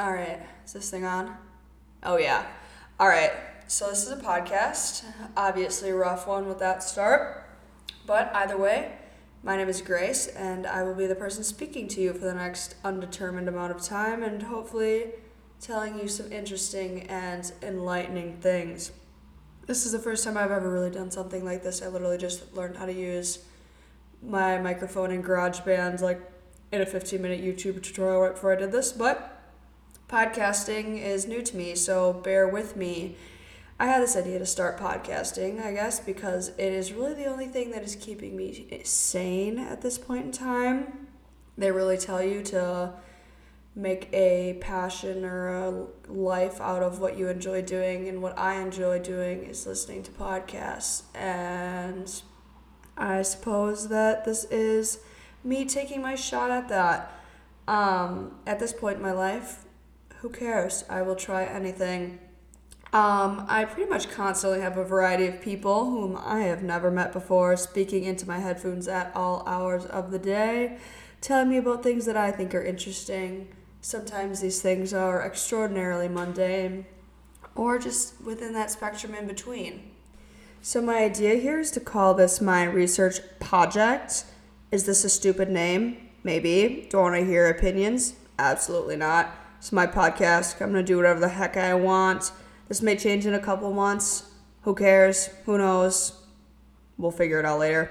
All right, is this thing on? Oh, yeah. All right, so this is a podcast. Obviously, a rough one with that start. But either way, my name is Grace, and I will be the person speaking to you for the next undetermined amount of time and hopefully telling you some interesting and enlightening things. This is the first time I've ever really done something like this. I literally just learned how to use my microphone in GarageBand like in a 15 minute YouTube tutorial right before I did this, but podcasting is new to me, so bear with me. I had this idea to start podcasting, I guess, because it is really the only thing that is keeping me sane at this point in time. They really tell you to make a passion or a life out of what you enjoy doing, and what I enjoy doing is listening to podcasts. And I suppose that this is me taking my shot at that. Um, at this point in my life, who cares? I will try anything. Um, I pretty much constantly have a variety of people whom I have never met before speaking into my headphones at all hours of the day, telling me about things that I think are interesting. Sometimes these things are extraordinarily mundane, or just within that spectrum in between. So, my idea here is to call this my research podject. Is this a stupid name? Maybe. Don't want to hear opinions? Absolutely not. It's my podcast. I'm going to do whatever the heck I want. This may change in a couple months. Who cares? Who knows? We'll figure it out later.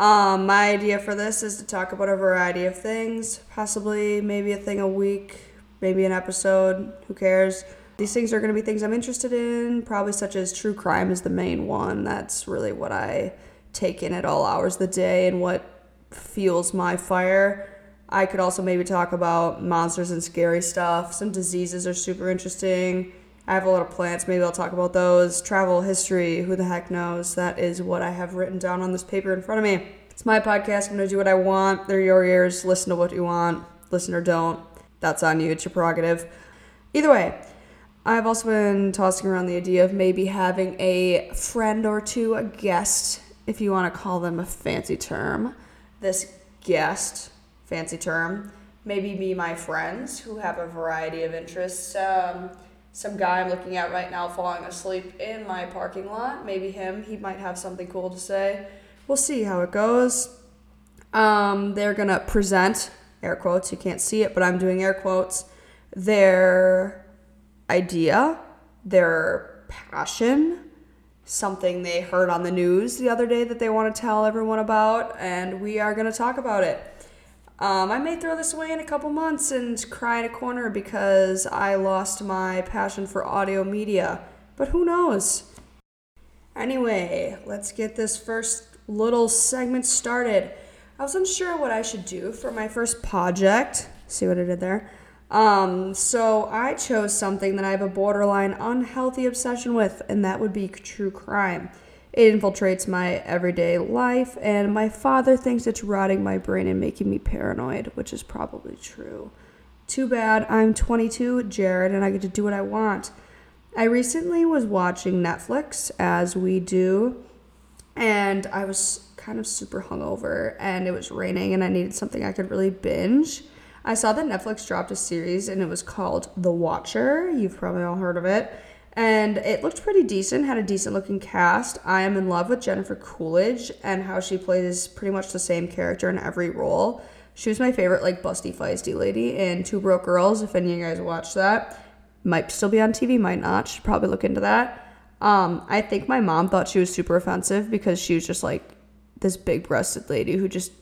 Um, my idea for this is to talk about a variety of things, possibly maybe a thing a week, maybe an episode. Who cares? These things are going to be things I'm interested in, probably such as true crime is the main one. That's really what I take in at all hours of the day and what fuels my fire. I could also maybe talk about monsters and scary stuff. Some diseases are super interesting. I have a lot of plants. Maybe I'll talk about those. Travel history. Who the heck knows? That is what I have written down on this paper in front of me. It's my podcast. I'm going to do what I want. They're your ears. Listen to what you want. Listen or don't. That's on you. It's your prerogative. Either way, I've also been tossing around the idea of maybe having a friend or two, a guest, if you want to call them a fancy term. This guest fancy term. Maybe me, my friends who have a variety of interests. Um, some guy I'm looking at right now falling asleep in my parking lot. Maybe him. He might have something cool to say. We'll see how it goes. Um, they're gonna present air quotes. You can't see it, but I'm doing air quotes. Their idea, their passion, something they heard on the news the other day that they want to tell everyone about, and we are gonna talk about it. Um, I may throw this away in a couple months and cry in a corner because I lost my passion for audio media. But who knows? Anyway, let's get this first little segment started. I was unsure what I should do for my first podject. See what I did there? Um, so I chose something that I have a borderline unhealthy obsession with, and that would be true crime. It infiltrates my everyday life, and my father thinks it's rotting my brain and making me paranoid, which is probably true. Too bad I'm 22, Jared, and I get to do what I want. I recently was watching Netflix, as we do, and I was kind of super hungover, and it was raining, and I needed something I could really binge. I saw that Netflix dropped a series, and it was called The Watcher. You've probably all heard of it and it looked pretty decent had a decent looking cast. I am in love with jennifer coolidge and how she plays pretty much the same character in every role. She was my favorite like busty feisty lady in two broke girls if any of you guys watched that. Might still be on tv might not. Should probably look into that. Um, i think my mom thought she was super offensive because she was just like this big breasted lady who just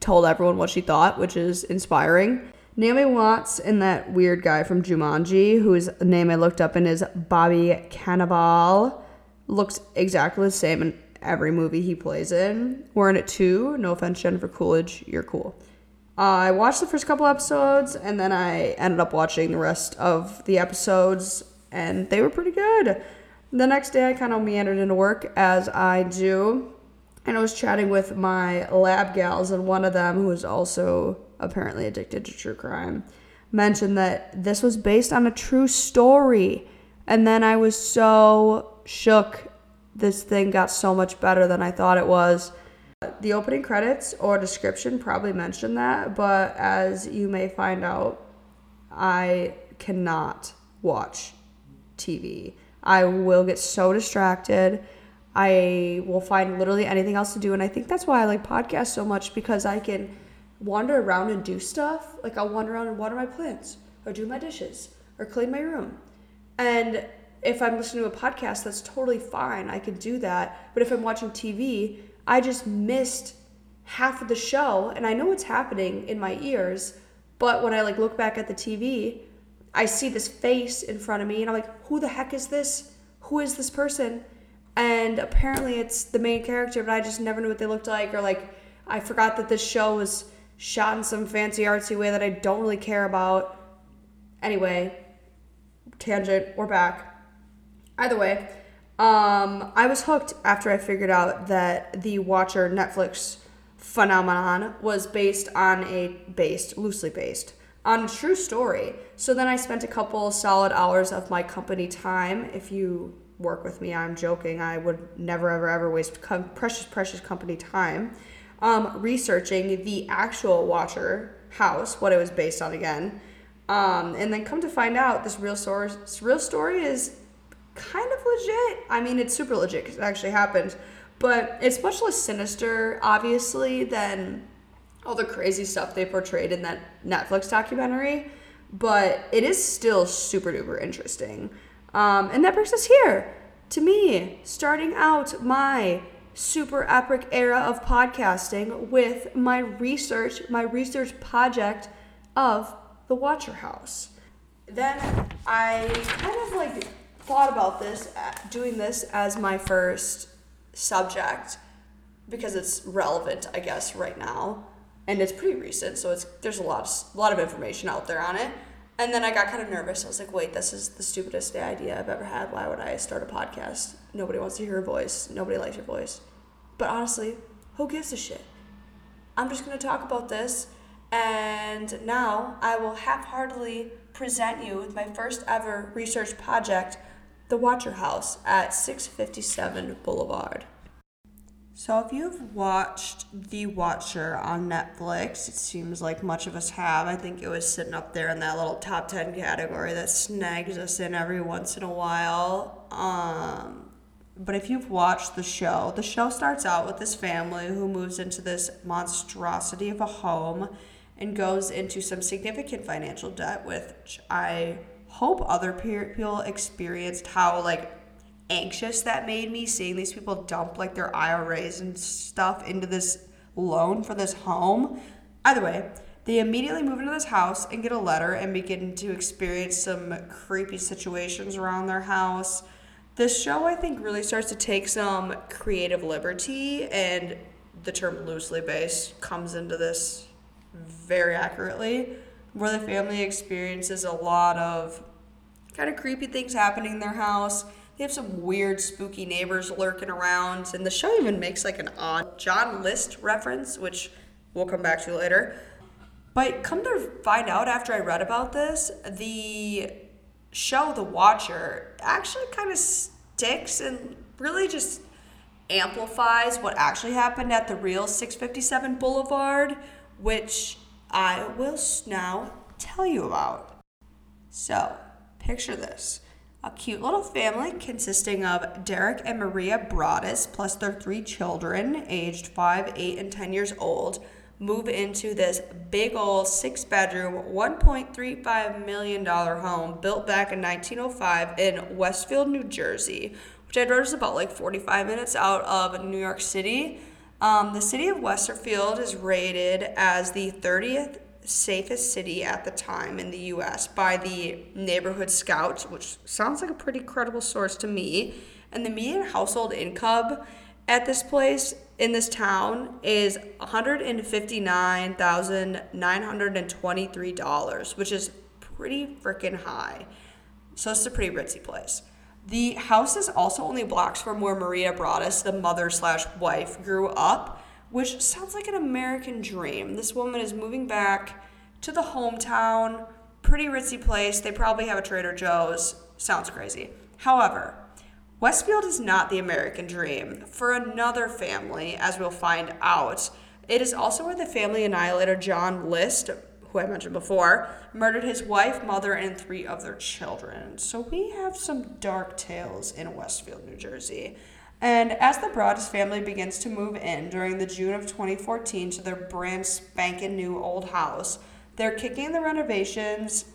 told everyone what she thought which is inspiring Naomi Watts and that weird guy from Jumanji, whose name I looked up and is Bobby Cannavale, looks exactly the same in every movie he plays in. We're in it too. No offense, Jennifer Coolidge, you're cool. Uh, I watched the first couple episodes and then I ended up watching the rest of the episodes, and they were pretty good. The next day, I kind of meandered into work as I do, and I was chatting with my lab gals, and one of them, who is also apparently addicted to true crime, mentioned that this was based on a true story. And then I was so shook. This thing got so much better than I thought it was. The opening credits or description probably mentioned that, but as you may find out, I cannot watch TV. I will get so distracted. I will find literally anything else to do. And I think that's why I like podcasts so much because I can wander around and do stuff. Like I'll wander around and water my plants or do my dishes or clean my room. And if I'm listening to a podcast, that's totally fine. I could do that. But if I'm watching TV, I just missed half of the show and I know what's happening in my ears. But when I like look back at the TV, I see this face in front of me and I'm like, who the heck is this? Who is this person? And apparently it's the main character, but I just never knew what they looked like or like I forgot that this show was shot in some fancy artsy way that I don't really care about. Anyway, tangent, we're back. Either way, um, I was hooked after I figured out that the Watcher Netflix phenomenon was based on a based, loosely based, on a true story. So then I spent a couple solid hours of my company time. If you work with me, I'm joking. I would never, ever, ever waste com- precious, precious company time um, researching the actual Watcher house, what it was based on again. Um, and then come to find out, this real source, real story is kind of legit. I mean, it's super legit because it actually happened, but it's much less sinister, obviously, than all the crazy stuff they portrayed in that Netflix documentary. But it is still super duper interesting. Um, and that brings us here to me starting out my super epic era of podcasting with my research, my research podject of the Watcher House. Then I kind of like thought about this, uh, doing this as my first subject because it's relevant, I guess, right now, and it's pretty recent, so it's there's a lot of, a lot of information out there on it. And then I got kind of nervous. I was like, wait, this is the stupidest idea I've ever had. Why would I start a podcast? Nobody wants to hear your voice. Nobody likes your voice. But honestly, who gives a shit? I'm just going to talk about this. And now I will half heartedly present you with my first ever research podject the Watcher House at 657 Boulevard. So, if you've watched The Watcher on Netflix, it seems like much of us have. I think it was sitting up there in that little top 10 category that snags us in every once in a while. Um, but if you've watched the show, the show starts out with this family who moves into this monstrosity of a home and goes into some significant financial debt, which I hope other people experienced how like anxious that made me seeing these people dump like their IRAs and stuff into this loan for this home. Either way, they immediately move into this house and get a letter and begin to experience some creepy situations around their house. This show, I think, really starts to take some creative liberty, and the term loosely based comes into this very accurately where the family experiences a lot of kind of creepy things happening in their house. They have some weird, spooky neighbors lurking around, and the show even makes like an odd John List reference, which we'll come back to later. But come to find out after I read about this, the show The Watcher actually kind of sticks and really just amplifies what actually happened at the real 657 Boulevard, which I will now tell you about. So, picture this a cute little family consisting of Derek and Maria Broaddus, plus their three children, aged 5, 8, and 10 years old, move into this big old six bedroom, $1.35 million home built back in 1905 in Westfield, New Jersey, which I wrote is about like 45 minutes out of New York City. Um, the city of Westfield is rated as the 30th safest city at the time in the US by the Neighborhood Scout, which sounds like a pretty credible source to me. And the median household income at this place in this town is $159,923, which is pretty freaking high. So it's a pretty ritzy place. The house is also only blocks from where Maria Broaddus, the mother slash wife, grew up, which sounds like an American dream. This woman is moving back to the hometown, pretty ritzy place. They probably have a Trader Joe's. Sounds crazy. However, Westfield is not the American dream. For another family, as we'll find out, it is also where the family annihilator John List, who I mentioned before, murdered his wife, mother, and three of their children. So we have some dark tales in Westfield, New Jersey. And as the Broaddus family begins to move in during the June of 2014 to their brand spanking new old house, they're kicking the renovations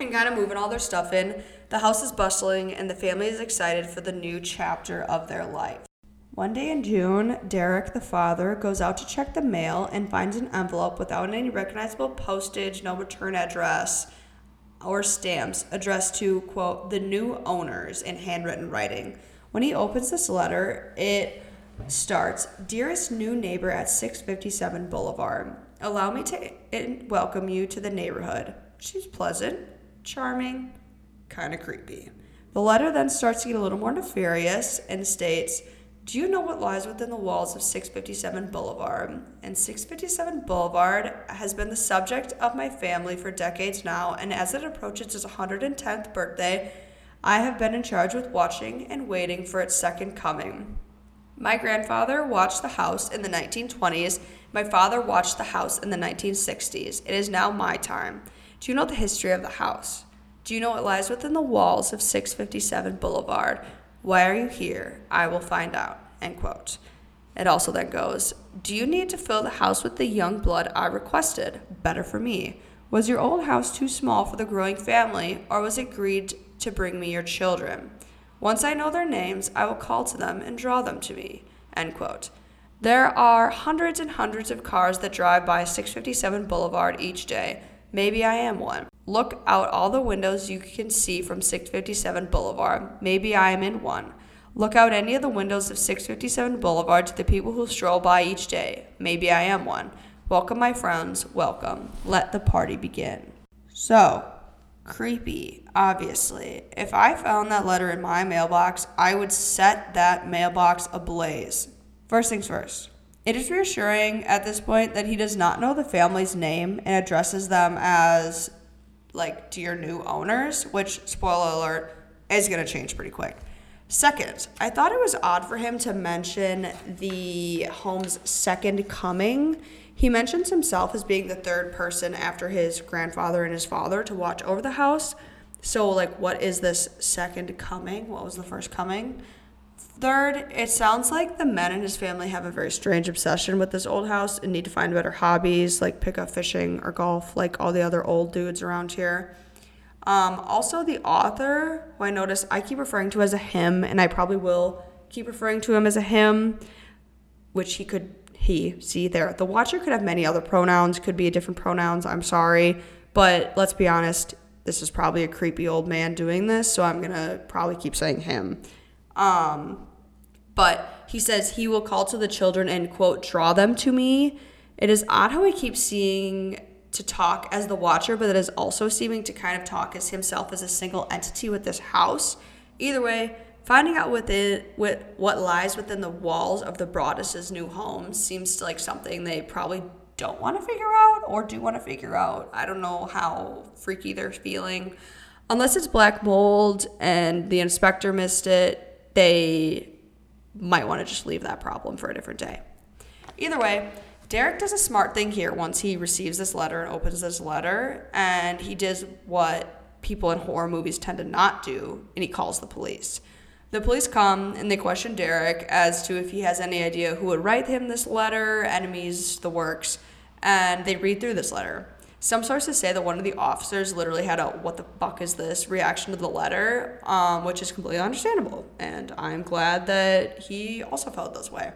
and kind of moving all their stuff in. The house is bustling, and the family is excited for the new chapter of their life. One day in June, Derek, the father, goes out to check the mail and finds an envelope without any recognizable postage, no return address, or stamps addressed to, quote, the new owners in handwritten writing. When he opens this letter, it starts Dearest new neighbor at 657 Boulevard, allow me to welcome you to the neighborhood. She's pleasant, charming, kind of creepy. The letter then starts to get a little more nefarious and states, do you know what lies within the walls of 657 Boulevard? And 657 Boulevard has been the subject of my family for decades now, and as it approaches its 110th birthday, I have been in charge with watching and waiting for its second coming. My grandfather watched the house in the 1920s. My father watched the house in the 1960s. It is now my time. Do you know the history of the house? Do you know what lies within the walls of 657 Boulevard? Why are you here? I will find out. End quote. It also then goes, Do you need to fill the house with the young blood I requested? Better for me. Was your old house too small for the growing family, or was it agreed to bring me your children? Once I know their names, I will call to them and draw them to me. End quote. There are hundreds and hundreds of cars that drive by 657 Boulevard each day. Maybe I am one. Look out all the windows you can see from 657 Boulevard. Maybe I am in one. Look out any of the windows of 657 Boulevard to the people who stroll by each day. Maybe I am one. Welcome, my friends. Welcome. Let the party begin. So, creepy, obviously. If I found that letter in my mailbox, I would set that mailbox ablaze. First things first. It is reassuring at this point that he does not know the family's name and addresses them as like dear new owners, which spoiler alert is going to change pretty quick. Second, I thought it was odd for him to mention the home's second coming. He mentions himself as being the third person after his grandfather and his father to watch over the house. So, like, what is this second coming? What was the first coming? Third, it sounds like the men in his family have a very strange obsession with this old house and need to find better hobbies like pick up fishing or golf, like all the other old dudes around here. Um, also, the author, who I notice I keep referring to as a him, and I probably will keep referring to him as a him, which he could, he, see there. The watcher could have many other pronouns, could be different pronouns, I'm sorry. But let's be honest, this is probably a creepy old man doing this, so I'm gonna probably keep saying him. Um, but he says he will call to the children and, quote, draw them to me. It is odd how he keeps seeing to talk as the watcher, but it is also seeming to kind of talk as himself as a single entity with this house. Either way, finding out within with what lies within the walls of the Broaddus's new home seems like something they probably don't want to figure out or do want to figure out. I don't know how freaky they're feeling. Unless it's black mold and the inspector missed it, they might want to just leave that problem for a different day. Either way, Derek does a smart thing here once he receives this letter and opens this letter, and he does what people in horror movies tend to not do, and he calls the police. The police come and they question Derek as to if he has any idea who would write him this letter, enemies, the works, and they read through this letter. Some sources say that one of the officers literally had a "what the fuck is this" reaction to the letter, um, which is completely understandable, and I'm glad that he also felt this way.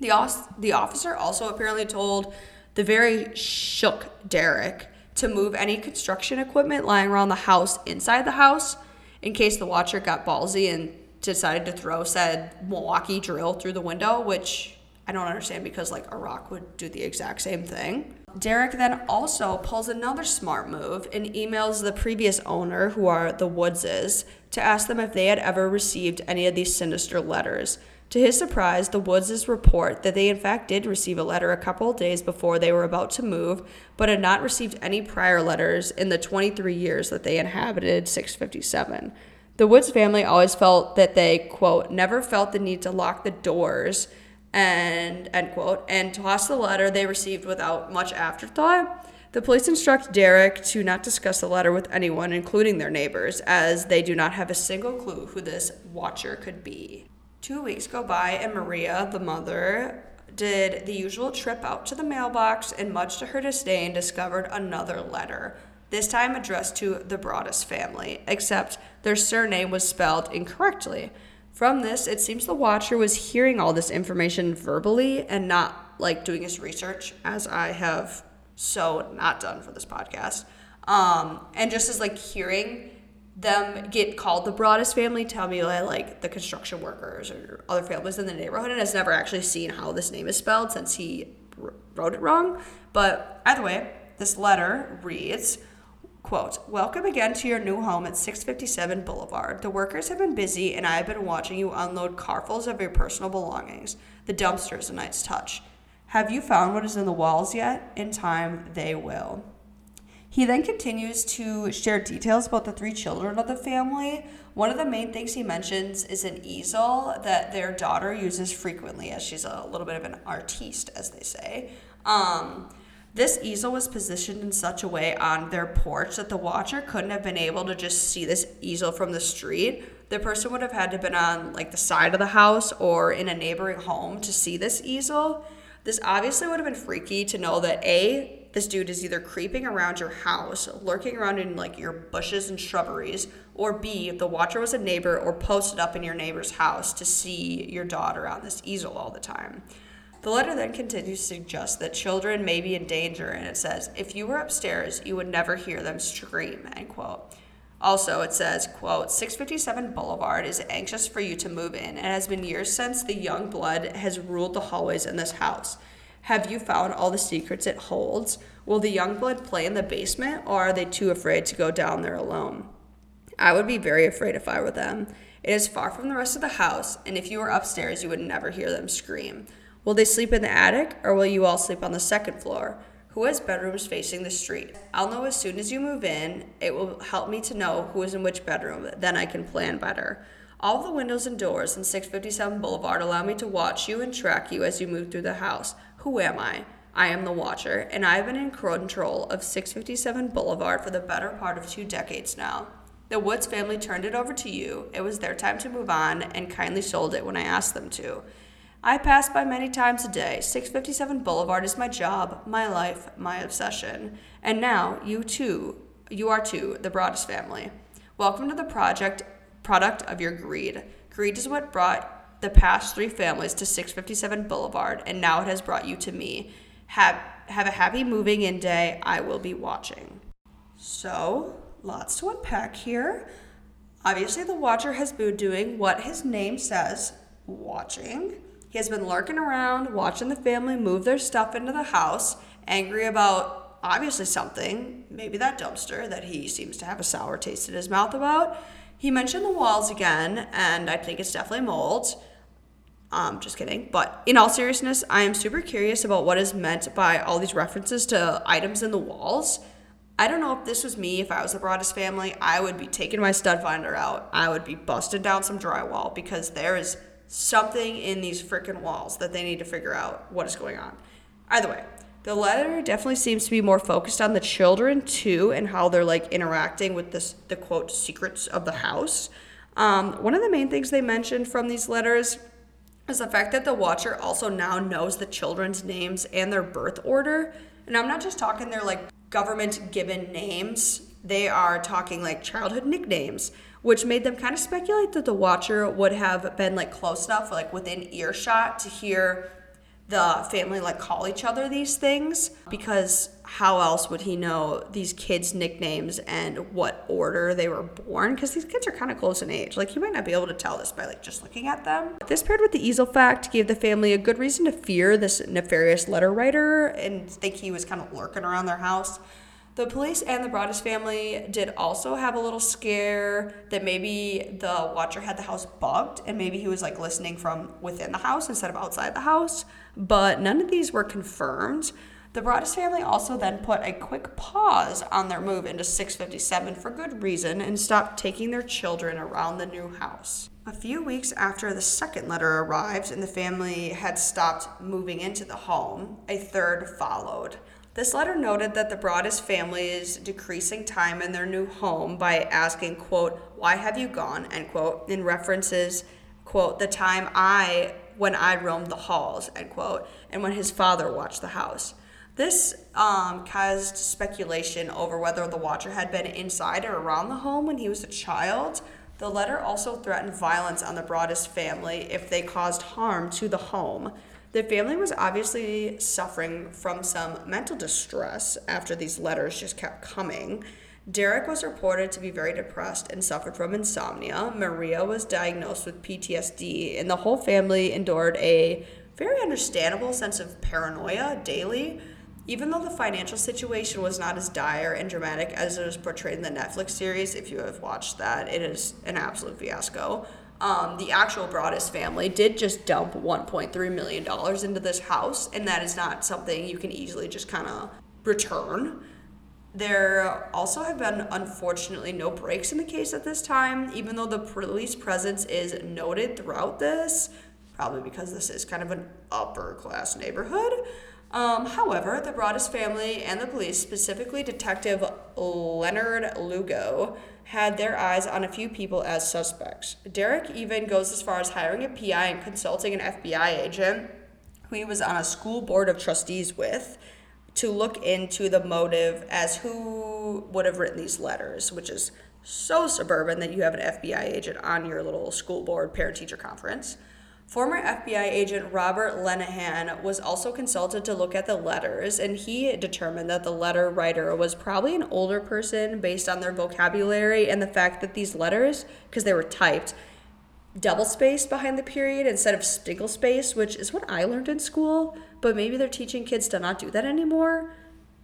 The, os- the officer also apparently told the very shook Derek to move any construction equipment lying around the house inside the house in case the watcher got ballsy and decided to throw said Milwaukee drill through the window, which I don't understand because like a rock would do the exact same thing. Derek then also pulls another smart move and emails the previous owner, who are the Woodses, to ask them if they had ever received any of these sinister letters. To his surprise, the Woodses report that they in fact did receive a letter a couple of days before they were about to move, but had not received any prior letters in the 23 years that they inhabited 657. The Woods family always felt that they, quote, never felt the need to lock the doors and end quote and toss the letter they received without much afterthought The police instruct Derek to not discuss the letter with anyone, including their neighbors, as they do not have a single clue who this watcher could be. Two weeks go by, and Maria, the mother, did the usual trip out to the mailbox and, much to her disdain, discovered another letter, this time addressed to the Broaddus family, except their surname was spelled incorrectly. From this, it seems the watcher was hearing all this information verbally and not like doing his research, as I have so not done for this podcast. Um, and just as like hearing them get called the Broaddus family tell me like, like the construction workers or other families in the neighborhood and has never actually seen how this name is spelled since he wrote it wrong. But either way, this letter reads, quote, Welcome again to your new home at 657 Boulevard. The workers have been busy and I have been watching you unload carfuls of your personal belongings. The dumpster is a nice touch. Have you found what is in the walls yet? In time, they will. He then continues to share details about the three children of the family. One of the main things he mentions is an easel that their daughter uses frequently, as she's a little bit of an artiste, as they say. Um, this easel was positioned in such a way on their porch that the watcher couldn't have been able to just see this easel from the street. The person would have had to have been on like the side of the house or in a neighboring home to see this easel. This obviously would have been freaky to know that A, this dude is either creeping around your house, lurking around in like your bushes and shrubberies, or B, the watcher was a neighbor or posted up in your neighbor's house to see your daughter on this easel all the time. The letter then continues to suggest that children may be in danger, and it says, if you were upstairs, you would never hear them scream, end quote. Also, it says, quote, 657 Boulevard is anxious for you to move in. It has been years since the young blood has ruled the hallways in this house. Have you found all the secrets it holds? Will the young blood play in the basement, or are they too afraid to go down there alone? I would be very afraid if I were them. It is far from the rest of the house, and if you were upstairs, you would never hear them scream. Will they sleep in the attic, or will you all sleep on the second floor? who has bedrooms facing the street. I'll know as soon as you move in. It will help me to know who is in which bedroom. Then I can plan better. All the windows and doors in 657 Boulevard allow me to watch you and track you as you move through the house. Who am I? I am the watcher, and I have been in control of 657 Boulevard for the better part of two decades now. The Woods family turned it over to you. It was their time to move on and kindly sold it when I asked them to. I pass by many times a day. 657 Boulevard is my job, my life, my obsession. And now, you too, you are too, the Broaddus family. Welcome to the project product of your greed. Greed is what brought the past three families to 657 Boulevard, and now it has brought you to me. Have, have a happy moving in day. I will be watching. So, lots to unpack here. Obviously, the watcher has been doing what his name says watching. He has been lurking around, watching the family move their stuff into the house, angry about obviously something, maybe that dumpster that he seems to have a sour taste in his mouth about. He mentioned the walls again, and I think it's definitely mold. Um, just kidding. But in all seriousness, I am super curious about what is meant by all these references to items in the walls. I don't know if this was me, if I was the Broaddus family, I would be taking my stud finder out. I would be busting down some drywall because there is something in these freaking walls that they need to figure out what is going on. Either way, the letter definitely seems to be more focused on the children too and how they're like interacting with this the quote secrets of the house. Um, one of the main things they mentioned from these letters is the fact that the watcher also now knows the children's names and their birth order. And I'm not just talking their like government given names, they are talking like childhood nicknames which made them kind of speculate that the watcher would have been like close enough, like within earshot, to hear the family like call each other these things because how else would he know these kids nicknames and what order they were born? Because these kids are kind of close in age. Like you might not be able to tell this by like just looking at them. This paired with the easel fact gave the family a good reason to fear this nefarious letter writer and think he was kind of lurking around their house the police and the Broaddus family did also have a little scare that maybe the watcher had the house bugged and maybe he was like listening from within the house instead of outside the house, but none of these were confirmed. The Broaddus family also then put a quick pause on their move into 657 for good reason and stopped taking their children around the new house. A few weeks after the second letter arrived and the family had stopped moving into the home, a third followed. This letter noted that the Broaddus family is decreasing time in their new home by asking, quote, why have you gone, end quote, in references, quote, the time I, when I roamed the halls, end quote, and when his father watched the house. This um, caused speculation over whether the watcher had been inside or around the home when he was a child. The letter also threatened violence on the Broaddus family if they caused harm to the home. The family was obviously suffering from some mental distress after these letters just kept coming. Derek was reported to be very depressed and suffered from insomnia. Maria was diagnosed with PTSD, and the whole family endured a very understandable sense of paranoia daily. Even though the financial situation was not as dire and dramatic as it was portrayed in the Netflix series, if you have watched that, it is an absolute fiasco um, the actual Broaddus family did just dump $1.3 million into this house, and that is not something you can easily just kind of return. There also have been, unfortunately, no breaks in the case at this time, even though the police presence is noted throughout this, probably because this is kind of an upper class neighborhood. Um, however, the Broaddus family and the police, specifically Detective Leonard Lugo, had their eyes on a few people as suspects. Derek even goes as far as hiring a PI and consulting an FBI agent who he was on a school board of trustees with to look into the motive as who would have written these letters, which is so suburban that you have an FBI agent on your little school board parent teacher conference. Former FBI agent Robert Lenehan was also consulted to look at the letters, and he determined that the letter writer was probably an older person based on their vocabulary and the fact that these letters, because they were typed, double spaced behind the period instead of single space, which is what I learned in school, but maybe they're teaching kids to not do that anymore.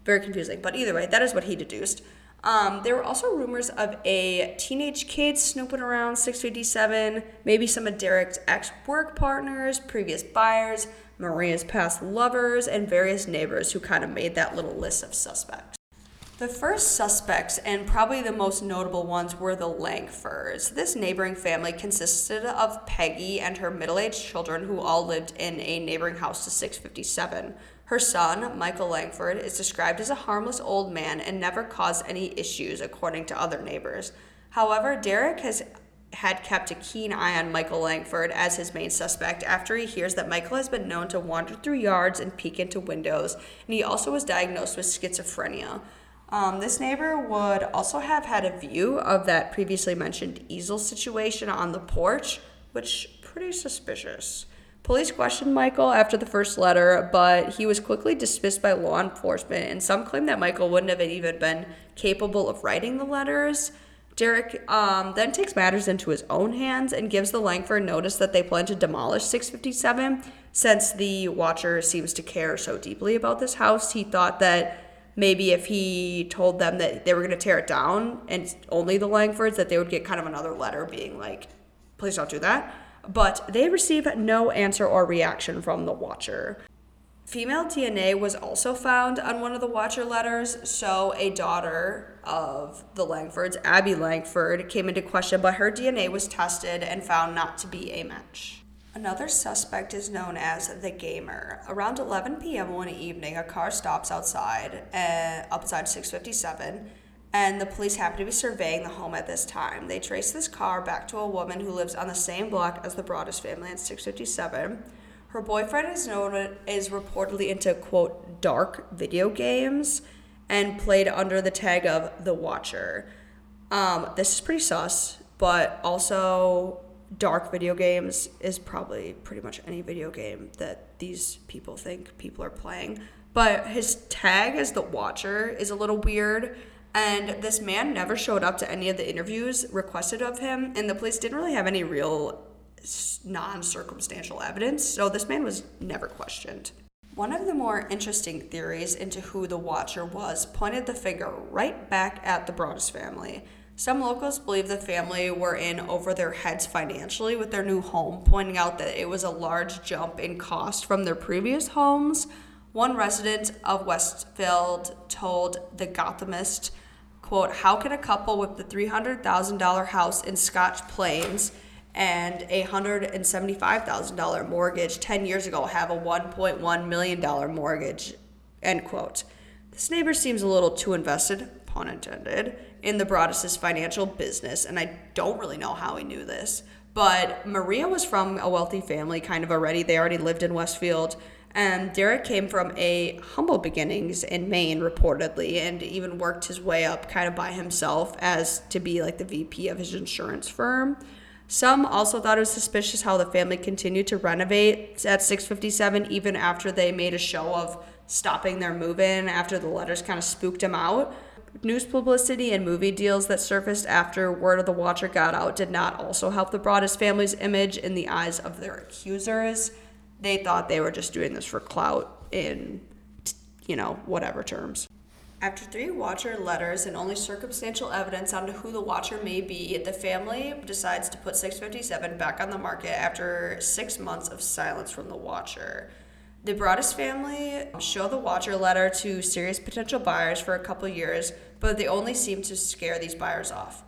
Very confusing. But either way, that is what he deduced. Um, there were also rumors of a teenage kid snooping around 657, maybe some of Derek's ex work partners, previous buyers, Maria's past lovers, and various neighbors who kind of made that little list of suspects. The first suspects, and probably the most notable ones, were the Langfords. This neighboring family consisted of Peggy and her middle aged children, who all lived in a neighboring house to 657. Her son, Michael Langford, is described as a harmless old man and never caused any issues, according to other neighbors. However, Derek has had kept a keen eye on Michael Langford as his main suspect after he hears that Michael has been known to wander through yards and peek into windows, and he also was diagnosed with schizophrenia. Um, this neighbor would also have had a view of that previously mentioned easel situation on the porch, which pretty suspicious. Police questioned Michael after the first letter, but he was quickly dismissed by law enforcement, and some claim that Michael wouldn't have even been capable of writing the letters. Derek um, then takes matters into his own hands and gives the Langford notice that they plan to demolish 657. Since the watcher seems to care so deeply about this house, he thought that maybe if he told them that they were going to tear it down and only the Langfords, that they would get kind of another letter being like, please don't do that but they receive no answer or reaction from the watcher. Female DNA was also found on one of the watcher letters, so a daughter of the Langfords, Abby Langford, came into question, but her DNA was tested and found not to be a match. Another suspect is known as the Gamer. Around 11 p.m. one evening, a car stops outside, uh, outside 657, and the police happen to be surveying the home at this time. They trace this car back to a woman who lives on the same block as the Broaddus family at 657. Her boyfriend is known is reportedly into quote dark video games and played under the tag of the Watcher. Um, this is pretty sus, but also dark video games is probably pretty much any video game that these people think people are playing. But his tag as the Watcher is a little weird and this man never showed up to any of the interviews requested of him, and the police didn't really have any real non circumstantial evidence, so this man was never questioned. One of the more interesting theories into who the Watcher was pointed the finger right back at the Broaddus family. Some locals believe the family were in over their heads financially with their new home, pointing out that it was a large jump in cost from their previous homes. One resident of Westfield told The Gothamist quote, how can a couple with the $300,000 house in Scotch Plains and a $175,000 mortgage 10 years ago have a $1.1 million mortgage, end quote. This neighbor seems a little too invested, pun intended, in the Broaddus' financial business, and I don't really know how he knew this. But Maria was from a wealthy family, kind of already. They already lived in Westfield. And Derek came from a humble beginnings in Maine, reportedly, and even worked his way up kind of by himself as to be like the VP of his insurance firm. Some also thought it was suspicious how the family continued to renovate at 657 even after they made a show of stopping their move in after the letters kind of spooked him out. News publicity and movie deals that surfaced after word of the Watcher got out did not also help the Broaddus family's image in the eyes of their accusers. They thought they were just doing this for clout in, you know, whatever terms. After three Watcher letters and only circumstantial evidence on who the Watcher may be, the family decides to put 657 back on the market after six months of silence from the Watcher. The Broaddus family show the Watcher letter to serious potential buyers for a couple years, but they only seem to scare these buyers off.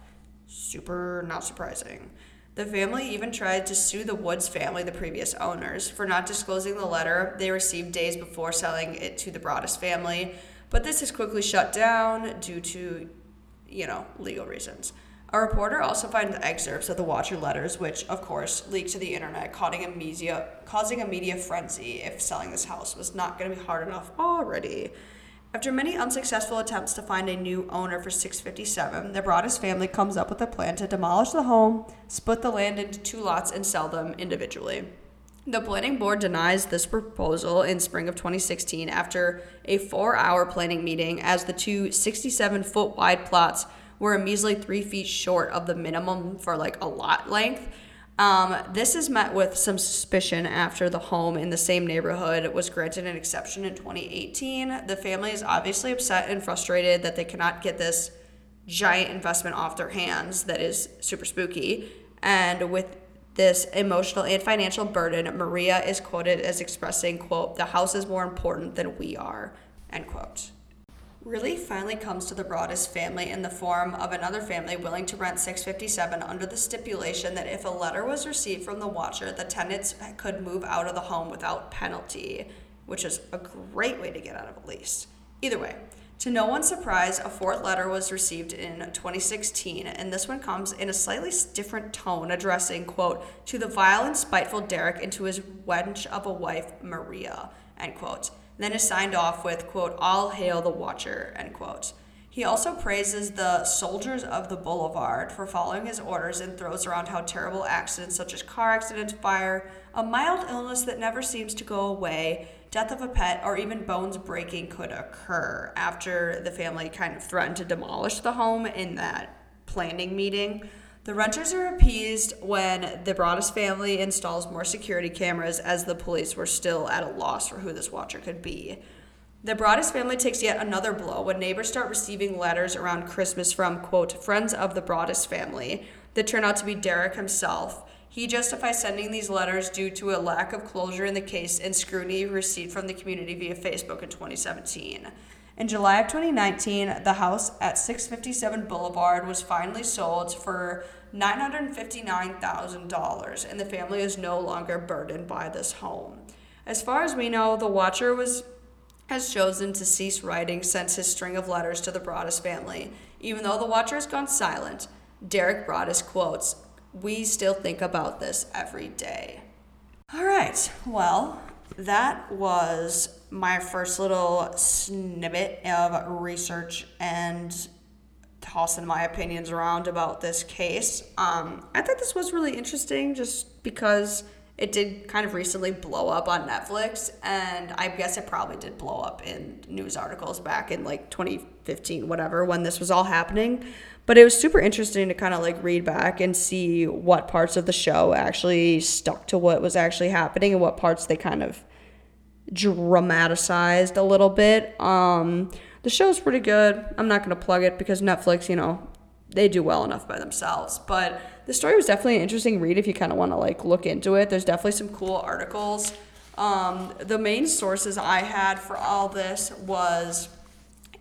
Super not surprising. The family even tried to sue the Woods family, the previous owners, for not disclosing the letter they received days before selling it to the Broaddus family, but this is quickly shut down due to, you know, legal reasons. A reporter also finds excerpts of the Watcher letters, which, of course, leaked to the internet, causing a media, causing a media frenzy if selling this house was not going to be hard enough already. After many unsuccessful attempts to find a new owner for 657, the Broaddus family comes up with a plan to demolish the home, split the land into two lots, and sell them individually. The planning board denies this proposal in spring of 2016 after a four hour planning meeting, as the two 67 foot wide plots were a measly three feet short of the minimum for like a lot length. Um, this is met with some suspicion after the home in the same neighborhood was granted an exception in 2018. The family is obviously upset and frustrated that they cannot get this giant investment off their hands that is super spooky. And with this emotional and financial burden, Maria is quoted as expressing, quote, the house is more important than we are, end quote. Relief finally comes to the Broaddus family in the form of another family willing to rent 657 under the stipulation that if a letter was received from the watcher, the tenants could move out of the home without penalty, which is a great way to get out of a lease. Either way, to no one's surprise, a fourth letter was received in 2016, and this one comes in a slightly different tone, addressing, quote, to the vile and spiteful Derek and to his wench of a wife, Maria, end quote. Then is signed off with, quote, all hail the watcher, end quote. He also praises the soldiers of the boulevard for following his orders and throws around how terrible accidents such as car accidents, fire, a mild illness that never seems to go away, death of a pet, or even bones breaking could occur after the family kind of threatened to demolish the home in that planning meeting. The renters are appeased when the Broaddus family installs more security cameras as the police were still at a loss for who this watcher could be. The Broaddus family takes yet another blow when neighbors start receiving letters around Christmas from, quote, friends of the Broaddus family that turn out to be Derek himself he justifies sending these letters due to a lack of closure in the case and scrutiny received from the community via Facebook in 2017. In July of 2019, the house at 657 Boulevard was finally sold for $959,000, and the family is no longer burdened by this home. As far as we know, the Watcher was has chosen to cease writing since his string of letters to the Broaddus family. Even though the Watcher has gone silent, Derek Broaddus quotes, we still think about this every day. All right, well, that was my first little snippet of research and tossing my opinions around about this case. Um, I thought this was really interesting just because it did kind of recently blow up on Netflix, and I guess it probably did blow up in news articles back in like 2015, whatever, when this was all happening. But it was super interesting to kind of like read back and see what parts of the show actually stuck to what was actually happening and what parts they kind of dramatized a little bit. Um, the show's pretty good. I'm not going to plug it because Netflix, you know, they do well enough by themselves. But the story was definitely an interesting read if you kind of want to like look into it. There's definitely some cool articles. Um, the main sources I had for all this was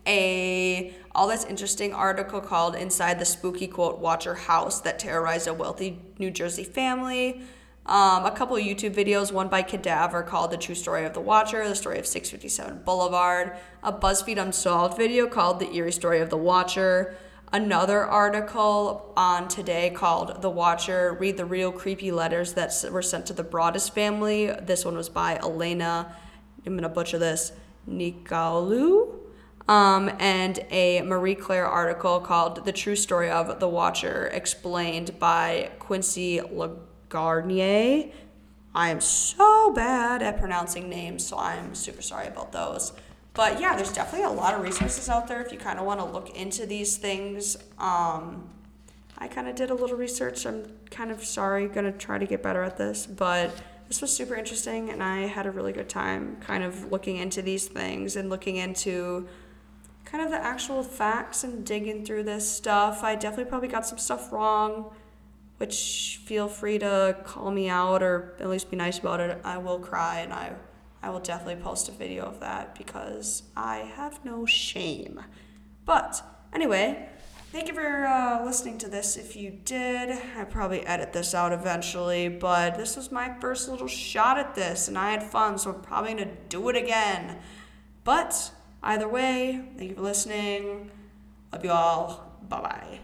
a all this interesting article called Inside the Spooky Quote Watcher House that terrorized a wealthy New Jersey family. Um, a couple YouTube videos, one by Cadaver called The True Story of the Watcher, the story of 657 Boulevard, a BuzzFeed Unsolved video called The Eerie Story of the Watcher, another article on today called The Watcher Read the Real Creepy Letters That Were Sent to the Broaddus Family. This one was by Elena, I'm going to butcher this, Nikalu. Um, and a Marie Claire article called The True Story of the Watcher, explained by Quincy Lagarnier. I am so bad at pronouncing names, so I'm super sorry about those. But yeah, there's definitely a lot of resources out there if you kind of want to look into these things. Um, I kind of did a little research. I'm kind of sorry, gonna try to get better at this, but this was super interesting and I had a really good time kind of looking into these things and looking into kind of the actual facts and digging through this stuff. I definitely probably got some stuff wrong, which feel free to call me out or at least be nice about it. I will cry and I I will definitely post a video of that because I have no shame. But anyway, thank you for uh, listening to this. If you did, I probably edit this out eventually, but this was my first little shot at this and I had fun, so I'm probably gonna do it again. But either way, thank you for listening. Love you all. Bye bye.